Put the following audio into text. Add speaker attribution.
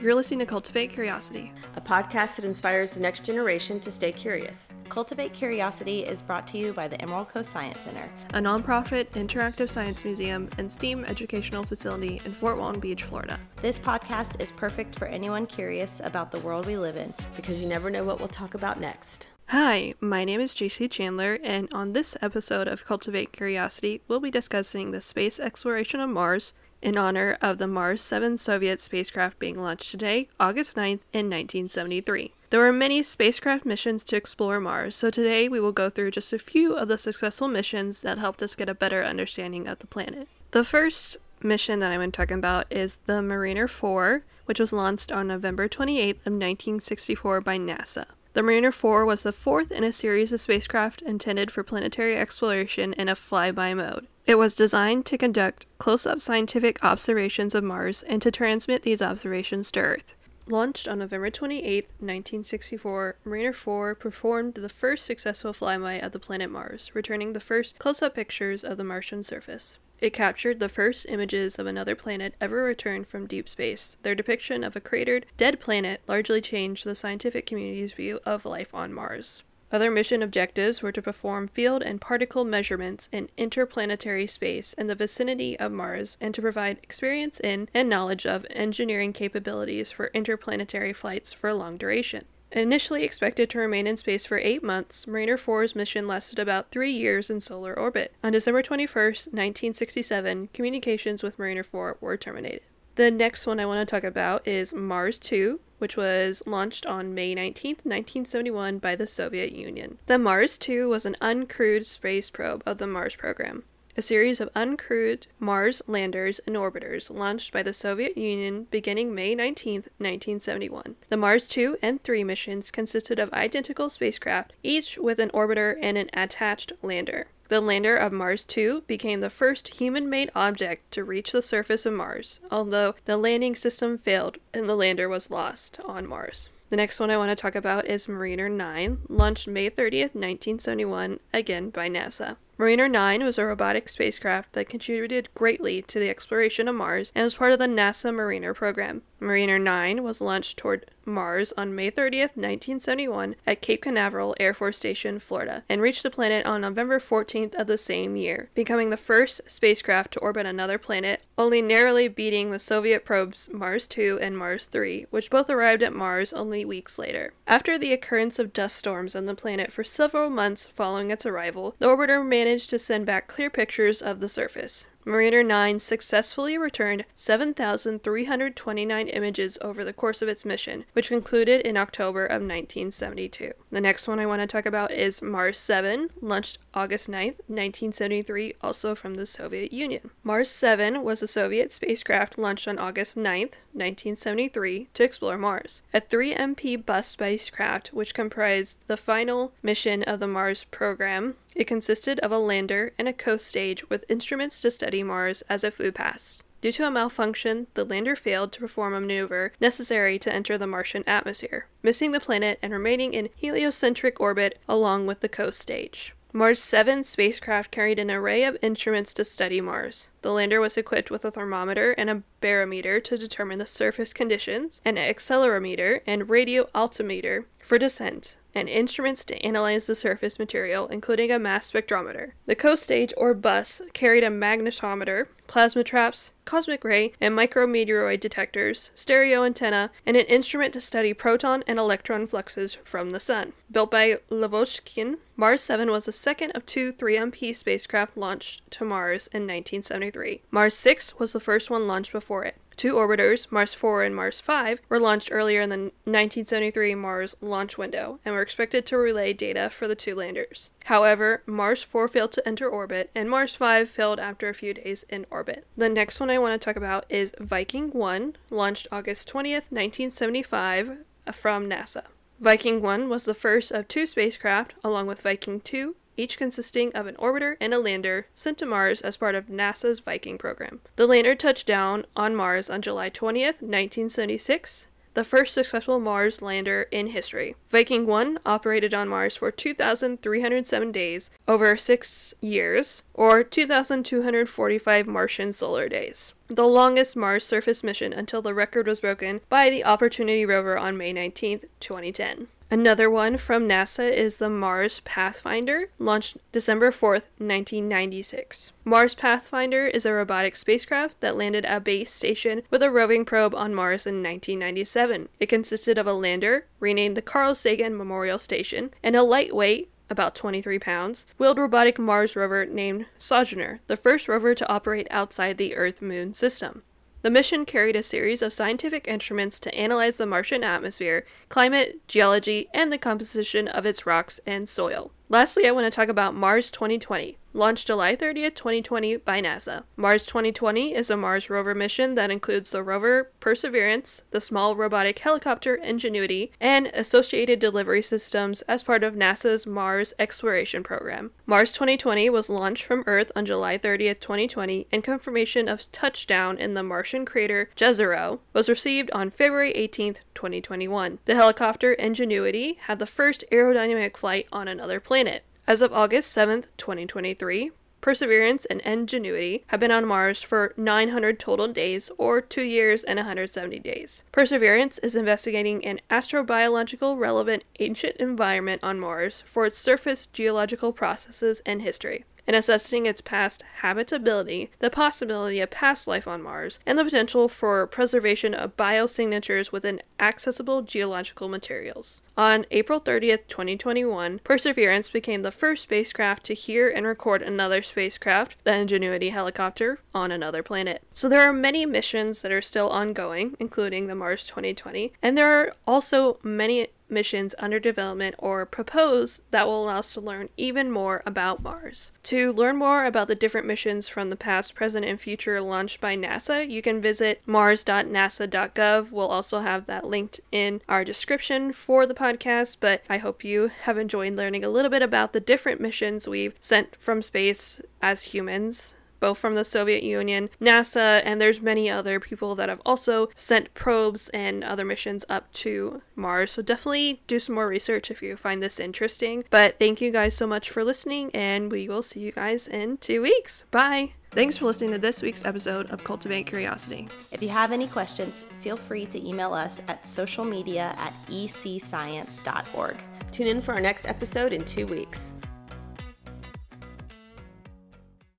Speaker 1: You're listening to Cultivate Curiosity.
Speaker 2: a podcast that inspires the next generation to stay curious. Cultivate Curiosity is brought to you by the Emerald Coast Science Center.
Speaker 1: a nonprofit interactive science museum and STEAM educational facility in Fort Walton Beach, Florida.
Speaker 2: This podcast is perfect for anyone curious about the world we live in because you never know what we'll talk about next.
Speaker 1: Hi, my name is Jacie Chandler, and on this episode of Cultivate Curiosity, we'll be discussing the space exploration of Mars in honor of the Mars 7 Soviet spacecraft being launched today, August 9th, in 1973. There were many spacecraft missions to explore Mars, so today we will go through just a few of the successful missions that helped us get a better understanding of the planet. The first mission that I'm going to talk about is the Mariner 4, which was launched on November 28th of 1964 by NASA. The Mariner 4 was the fourth in a series of spacecraft intended for planetary exploration in a flyby mode. It was designed to conduct close up scientific observations of Mars and to transmit these observations to Earth. Launched on November 28, 1964, Mariner 4 performed the first successful flyby of the planet Mars, returning the first close up pictures of the Martian surface. It captured the first images of another planet ever returned from deep space. Their depiction of a cratered, dead planet largely changed the scientific community's view of life on Mars. Other mission objectives were to perform field and particle measurements in interplanetary space in the vicinity of Mars and to provide experience in and knowledge of engineering capabilities for interplanetary flights for a long duration. Initially expected to remain in space for eight months, Mariner 4's mission lasted about three years in solar orbit. On December 21st, 1967, communications with Mariner 4 were terminated. The next one I want to talk about is Mars 2, which was launched on May 19, 1971 by the Soviet Union. The Mars 2 was an uncrewed space probe of the Mars program, a series of uncrewed Mars landers and orbiters launched by the Soviet Union beginning May 19, 1971. The Mars 2 and 3 missions consisted of identical spacecraft, each with an orbiter and an attached lander. The lander of Mars 2 became the first human made object to reach the surface of Mars, although the landing system failed and the lander was lost on Mars. The next one I want to talk about is Mariner 9, launched May 30th, 1971, again by NASA. Mariner 9 was a robotic spacecraft that contributed greatly to the exploration of Mars and was part of the NASA Mariner program. Mariner 9 was launched toward Mars on May 30th, 1971, at Cape Canaveral Air Force Station, Florida, and reached the planet on November 14th of the same year, becoming the first spacecraft to orbit another planet, only narrowly beating the Soviet probes Mars 2 and Mars 3, which both arrived at Mars only weeks later. After the occurrence of dust storms on the planet for several months following its arrival, the orbiter managed to send back clear pictures of the surface. Mariner 9 successfully returned 7,329 images over the course of its mission, which concluded in October of 1972. The next one I want to talk about is Mars 7, launched August 9, 1973, also from the Soviet Union. Mars 7 was a Soviet spacecraft launched on August 9, 1973, to explore Mars. A 3MP bus spacecraft, which comprised the final mission of the Mars program, it consisted of a lander and a coast stage with instruments to study Mars as it flew past. Due to a malfunction, the lander failed to perform a maneuver necessary to enter the Martian atmosphere, missing the planet and remaining in heliocentric orbit along with the coast stage. Mars 7 spacecraft carried an array of instruments to study Mars. The lander was equipped with a thermometer and a barometer to determine the surface conditions, an accelerometer and radio altimeter for descent, and instruments to analyze the surface material, including a mass spectrometer. The coast stage or bus carried a magnetometer, plasma traps, cosmic ray and micrometeoroid detectors, stereo antenna, and an instrument to study proton and electron fluxes from the sun. Built by Lavochkin, Mars 7 was the second of two 3MP spacecraft launched to Mars in 1973. Mars 6 was the first one launched before it. Two orbiters, Mars 4 and Mars 5, were launched earlier in the 1973 Mars launch window and were expected to relay data for the two landers. However, Mars 4 failed to enter orbit, and Mars 5 failed after a few days in orbit. The next one I want to talk about is Viking 1, launched August 20th, 1975, from NASA. Viking 1 was the first of two spacecraft, along with Viking 2, each consisting of an orbiter and a lander sent to Mars as part of NASA's Viking program. The lander touched down on Mars on July 20th, 1976, the first successful Mars lander in history. Viking 1 operated on Mars for 2,307 days over six years, or 2,245 Martian solar days. the longest Mars surface mission until the record was broken by the Opportunity rover on May 19, 2010. Another one from NASA is the Mars Pathfinder, launched December 4th, 1996. Mars Pathfinder is a robotic spacecraft that landed a base station with a roving probe on Mars in 1997. It consisted of a lander, renamed the Carl Sagan Memorial Station, and a lightweight, about 23 pounds, wheeled robotic Mars rover named Sojourner, the first rover to operate outside the Earth Moon system. The mission carried a series of scientific instruments to analyze the Martian atmosphere, climate, geology, and the composition of its rocks and soil. Lastly, I want to talk about Mars 2020, launched July 30th, 2020 by NASA. Mars 2020 is a Mars rover mission that includes the rover Perseverance, the small robotic helicopter Ingenuity, and associated delivery systems as part of NASA's Mars exploration program. Mars 2020 was launched from Earth on July 30th, 2020, and confirmation of touchdown in the Martian crater Jezero was received on February 18th, 2021. The helicopter Ingenuity had the first aerodynamic flight on another planet planet. As of August 7th, 2023, Perseverance and Ingenuity have been on Mars for 900 total days, or 2 years and 170 days. Perseverance is investigating an astrobiological relevant ancient environment on Mars for its surface geological processes and history in assessing its past habitability, the possibility of past life on Mars, and the potential for preservation of biosignatures within accessible geological materials. On April 30th, 2021, Perseverance became the first spacecraft to hear and record another spacecraft, the Ingenuity helicopter, on another planet. So there are many missions that are still ongoing, including the Mars 2020, and there are also many missions under development or proposed that will allow us to learn even more about Mars. To learn more about the different missions from the past, present, and future launched by NASA, you can visit mars.nasa.gov. We'll also have that linked in our description for the podcast, but I hope you have enjoyed learning a little bit about the different missions we've sent from space as humans both from the Soviet Union, NASA, and there's many other people that have also sent probes and other missions up to Mars. So definitely do some more research if you find this interesting. But thank you guys so much for listening, and we will see you guys in two weeks. Bye. Thanks for listening to this week's episode of Cultivate Curiosity.
Speaker 2: If you have any questions, feel free to email us at socialmedia at ecscience.org. Tune in for our next episode in two weeks.